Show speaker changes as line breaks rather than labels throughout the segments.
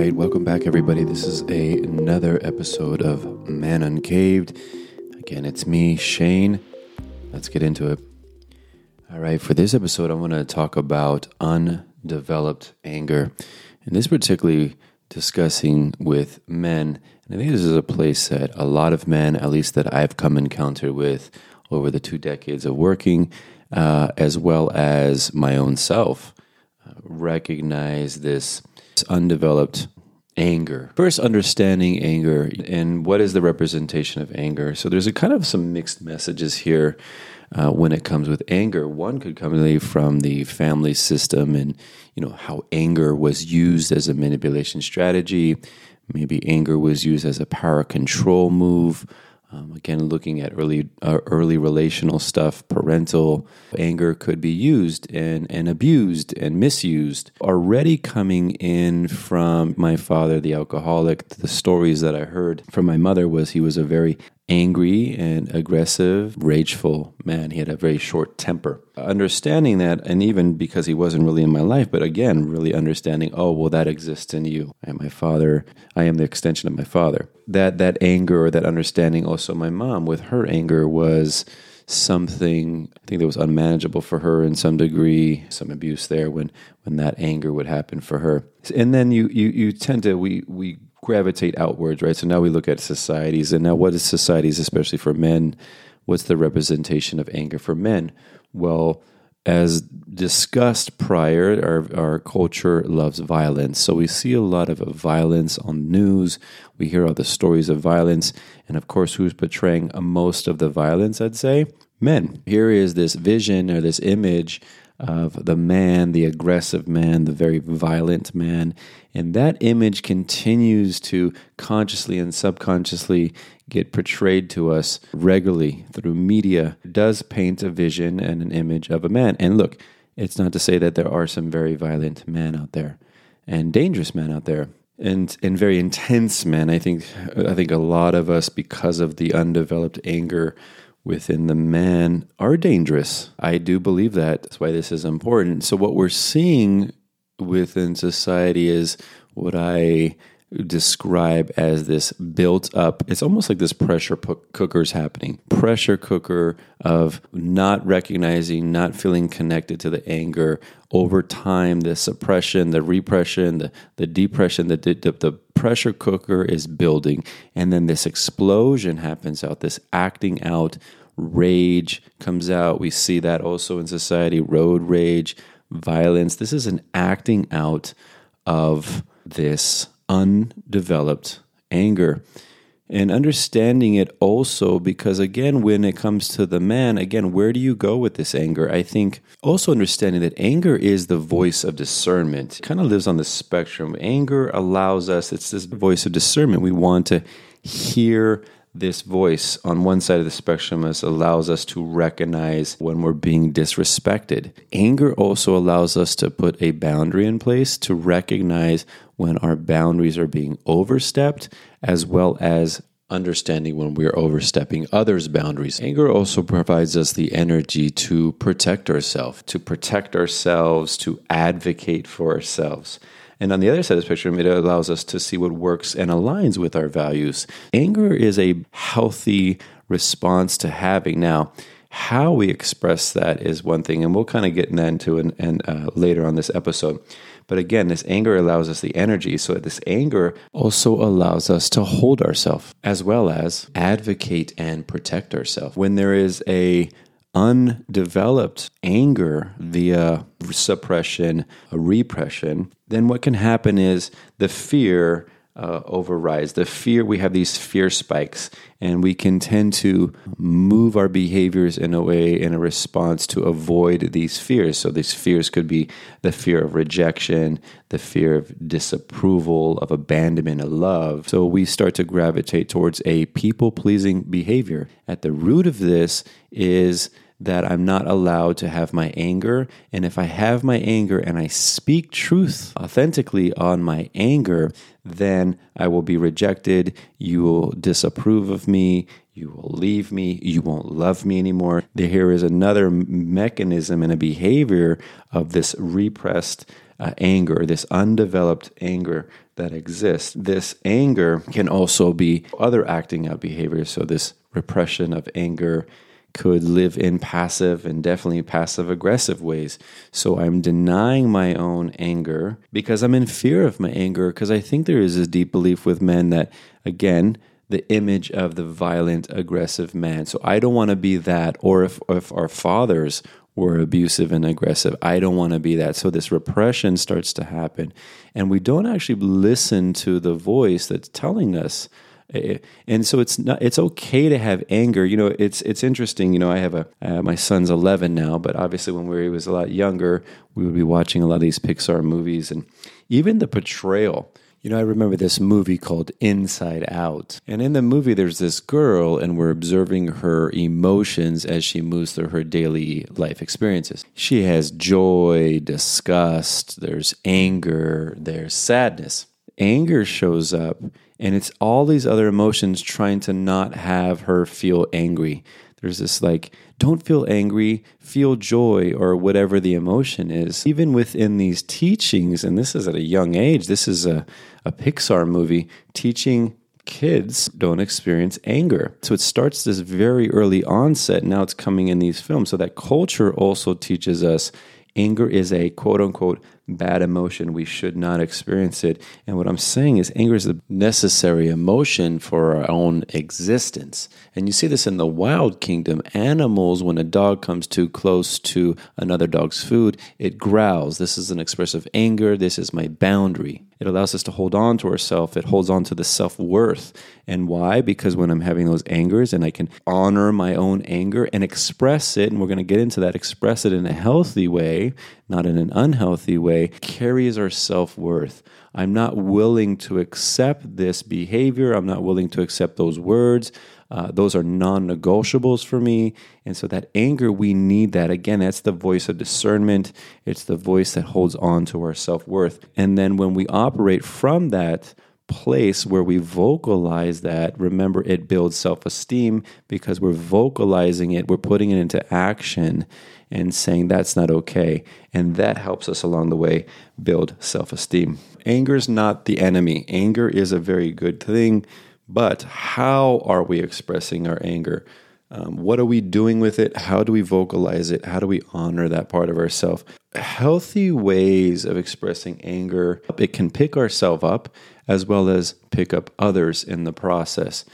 right, welcome back, everybody. This is a, another episode of Man Uncaved. Again, it's me, Shane. Let's get into it. All right, for this episode, I want to talk about undeveloped anger. And this particularly discussing with men. And I think this is a place that a lot of men, at least that I've come encounter with over the two decades of working, uh, as well as my own self, uh, recognize this undeveloped anger. First, understanding anger and what is the representation of anger. So there's a kind of some mixed messages here uh, when it comes with anger. One could come from the family system and you know how anger was used as a manipulation strategy. Maybe anger was used as a power control move. Um, again, looking at early uh, early relational stuff, parental anger could be used and, and abused and misused. Already coming in from my father, the alcoholic, the stories that I heard from my mother was he was a very angry and aggressive, rageful man. He had a very short temper. Understanding that, and even because he wasn't really in my life, but again, really understanding, oh, well, that exists in you. And my father, I am the extension of my father. That that anger or that understanding, also my mom with her anger was something I think that was unmanageable for her in some degree, some abuse there when when that anger would happen for her. And then you you you tend to we we gravitate outwards, right? So now we look at societies, and now what is societies, especially for men? What's the representation of anger for men? Well, as discussed prior, our, our culture loves violence. So we see a lot of violence on news. We hear all the stories of violence. And of course, who's portraying most of the violence, I'd say? Men. Here is this vision or this image of the man, the aggressive man, the very violent man. And that image continues to consciously and subconsciously get portrayed to us regularly through media. It does paint a vision and an image of a man. And look, it's not to say that there are some very violent men out there and dangerous men out there and and very intense men. I think I think a lot of us because of the undeveloped anger within the man are dangerous. I do believe that. That's why this is important. So, what we're seeing within society is what I describe as this built up it's almost like this pressure cooker's happening. Pressure cooker of not recognizing not feeling connected to the anger. Over time the suppression the repression the, the depression the, the, the pressure cooker is building. And then this explosion happens out this acting out. Rage comes out. We see that also in society. Road rage, violence. This is an acting out of this undeveloped anger. And understanding it also because, again, when it comes to the man, again, where do you go with this anger? I think also understanding that anger is the voice of discernment. Kind of lives on the spectrum. Anger allows us, it's this voice of discernment. We want to hear this voice on one side of the spectrum is, allows us to recognize when we're being disrespected. Anger also allows us to put a boundary in place to recognize when our boundaries are being overstepped, as well as understanding when we are overstepping others' boundaries. Anger also provides us the energy to protect ourselves, to protect ourselves, to advocate for ourselves. And on the other side of the spectrum, it allows us to see what works and aligns with our values. Anger is a healthy response to having. Now, how we express that is one thing, and we'll kind of get into and, uh, later on this episode. But again, this anger allows us the energy. So this anger also allows us to hold ourselves as well as advocate and protect ourselves. When there is a undeveloped anger via suppression, repression, then what can happen is the fear uh, overrides. The fear, we have these fear spikes, and we can tend to move our behaviors in a way, in a response to avoid these fears. So, these fears could be the fear of rejection, the fear of disapproval, of abandonment, of love. So, we start to gravitate towards a people pleasing behavior. At the root of this is that I'm not allowed to have my anger. And if I have my anger and I speak truth authentically on my anger, then I will be rejected. You will disapprove of me. You will leave me. You won't love me anymore. Here is another mechanism and a behavior of this repressed uh, anger, this undeveloped anger that exists. This anger can also be other acting out behaviors. So, this repression of anger could live in passive and definitely passive aggressive ways. So I'm denying my own anger because I'm in fear of my anger because I think there is a deep belief with men that, again, the image of the violent, aggressive man. So I don't want to be that. Or if, if our fathers were abusive and aggressive, I don't want to be that. So this repression starts to happen. And we don't actually listen to the voice that's telling us and so it's not it's okay to have anger you know it's it's interesting you know i have a uh, my son's 11 now but obviously when we he was a lot younger we would be watching a lot of these pixar movies and even the portrayal you know, I remember this movie called Inside Out. And in the movie, there's this girl, and we're observing her emotions as she moves through her daily life experiences. She has joy, disgust, there's anger, there's sadness. Anger shows up and it's all these other emotions trying to not have her feel angry. There's this like, don't feel angry, feel joy, or whatever the emotion is. Even within these teachings, and this is at a young age, this is a, a Pixar movie teaching kids don't experience anger. So it starts this very early onset. Now it's coming in these films. So that culture also teaches us anger is a quote unquote bad emotion. We should not experience it. And what I'm saying is, anger is a necessary emotion for our own existence. And you see this in the wild kingdom. Animals, when a dog comes too close to another dog's food, it growls. This is an expressive anger. This is my boundary. It allows us to hold on to ourselves. It holds on to the self worth. And why? Because when I'm having those angers and I can honor my own anger and express it, and we're going to get into that, express it in a healthy way, not in an unhealthy way, carries our self worth. I'm not willing to accept this behavior. I'm not willing to accept those words. Uh, those are non negotiables for me. And so, that anger, we need that. Again, that's the voice of discernment. It's the voice that holds on to our self worth. And then, when we operate from that, place where we vocalize that, remember it builds self esteem because we're vocalizing it, we're putting it into action and saying that's not okay. And that helps us along the way build self esteem. Anger is not the enemy, anger is a very good thing. But how are we expressing our anger? Um, what are we doing with it? How do we vocalize it? How do we honor that part of ourselves? Healthy ways of expressing anger, it can pick ourselves up as well as pick up others in the process.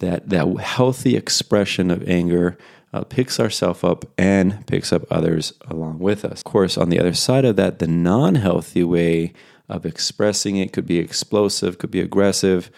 That, that healthy expression of anger uh, picks ourselves up and picks up others along with us. Of course, on the other side of that, the non healthy way of expressing it could be explosive, could be aggressive,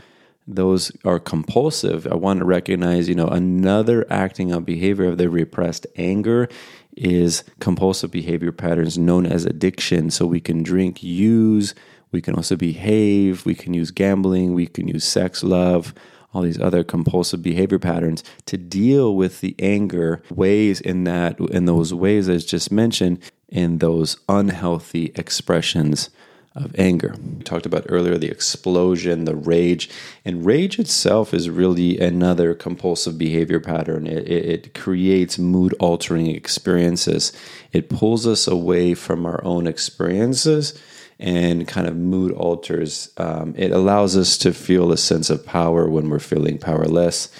those are compulsive. I want to recognize, you know, another acting out behavior of the repressed anger is compulsive behavior patterns known as addiction. So we can drink, use, we can also behave, we can use gambling, we can use sex, love, all these other compulsive behavior patterns to deal with the anger ways in that in those ways as just mentioned in those unhealthy expressions of anger. We talked about earlier the explosion, the rage, and rage itself is really another compulsive behavior pattern. It, it, it, creates mood altering experiences, it pulls us away from our own experiences and kind of mood alters. Um, it allows us to feel a sense of power when we're feeling powerless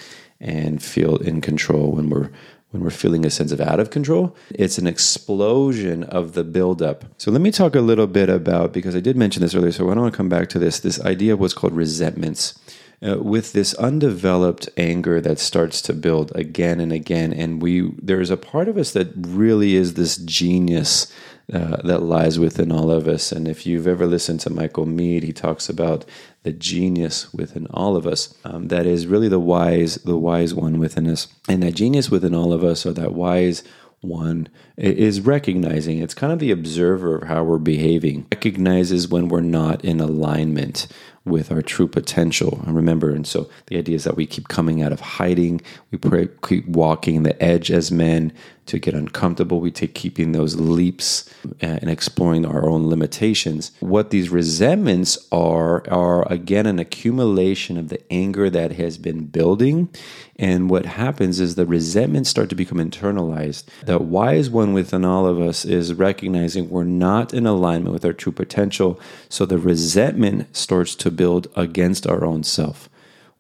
and feel in control when we're when we're feeling a sense of out of control. It's an explosion of the buildup. So let me talk a little bit about, because I did mention this earlier, so I want to come back to this, this idea of what's called resentments. Uh, with this undeveloped anger that starts to build again and again and we there's a part of us that really is this genius uh, that lies within all of us. And if you've ever listened to michael Meade, he talks about the genius within all of us um, that is really the wise the wise one within us. And that genius within all of us or that wise one is recognizing it's kind of the observer of how we're behaving recognizes when we're not in alignment with our true potential. And remember, and so the idea is that we keep coming out of hiding, we pray, keep walking the edge as men to get uncomfortable. We take keeping those leaps uh, and exploring our own limitations. What these resentments are are again an accumulation of the anger that has been building. And what happens is the resentments start to become internalized. that why is one within all of us is recognizing we're not in alignment with our true potential. So the resentment starts to build against our own self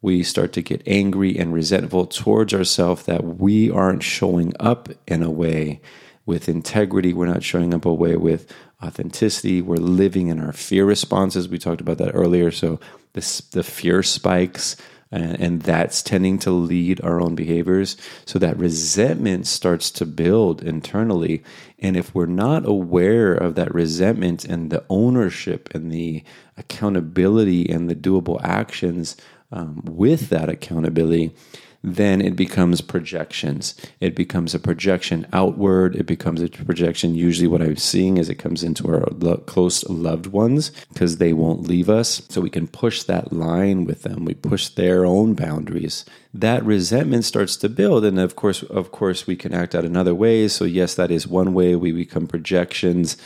we start to get angry and resentful towards ourselves that we aren't showing up in a way with integrity. We're not showing up a way with authenticity. We're living in our fear responses. We talked about that earlier. So this, the fear spikes, and, and that's tending to lead our own behaviors. So that resentment starts to build internally. And if we're not aware of that resentment and the ownership and the accountability and the doable actions um, with that accountability, then it becomes projections. It becomes a projection outward. It becomes a projection. Usually, what I'm seeing is it comes into our lo- close loved ones because they won't leave us. So we can push that line with them. We push their own boundaries. That resentment starts to build, and of course, of course, we can act out in other ways. So yes, that is one way we become projections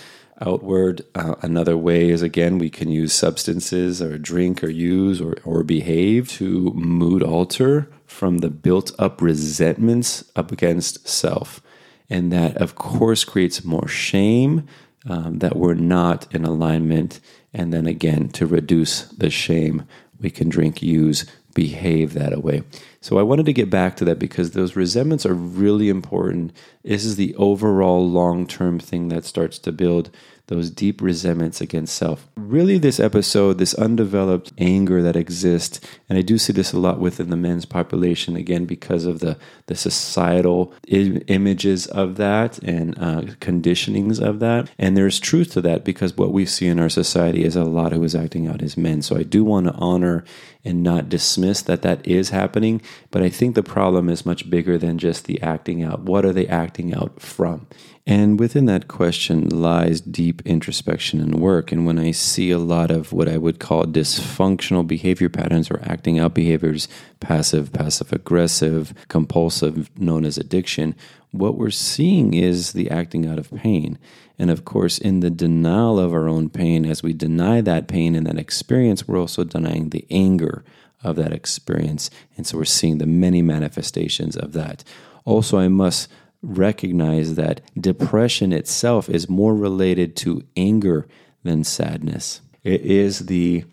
outward. Uh, another way is again, we can use substances or drink or use or, or behave to mood alter from the built up resentments up against self. And that, of course, creates more shame um, that we're not in alignment. And then again, to reduce the shame, we can drink, use, behave that way. So I wanted to get back to that because those resentments are really important. This is the overall long term thing that starts to build those deep resentments against self. Really, this episode, this undeveloped anger that exists, and I do see this a lot within the men's population, again, because of the, the societal images of that and uh, conditionings of that. And there's truth to that because what we see in our society is a lot who is acting out as men. So I do want to honor and not dismiss that that is happening. But I think the problem is much bigger than just the acting out. What are they acting out from? And within that question lies deep introspection and work. And when I see a lot of what I would call dysfunctional behavior patterns or acting out behaviors, passive, passive aggressive, compulsive, known as addiction, what we're seeing is the acting out of pain. And of course, in the denial of our own pain, as we deny that pain and that experience, we're also denying the anger of that experience. And so we're seeing the many manifestations of that. Also, I must recognize that depression itself is more related to anger than sadness. It is the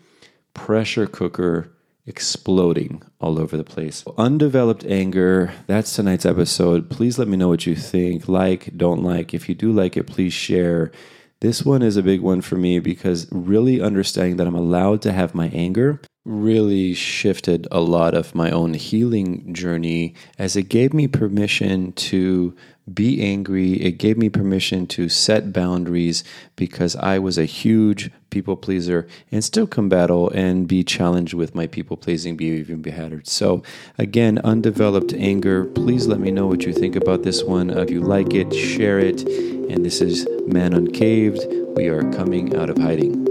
pressure cooker exploding all over the place. Undeveloped anger, that's tonight's episode. Please let me know what you think. Like, don't like. If you do like it, please share. This one is a big one for me because really understanding that I'm allowed to have my anger really shifted a lot of my own healing journey as it gave me permission to be angry. It gave me permission to set boundaries because I was a huge people pleaser and still come battle and be challenged with my people pleasing behavior behavior. So, again, undeveloped anger. Please let me know what you think about this one. If you like it, share it. And this is Man Uncaved. We are coming out of hiding.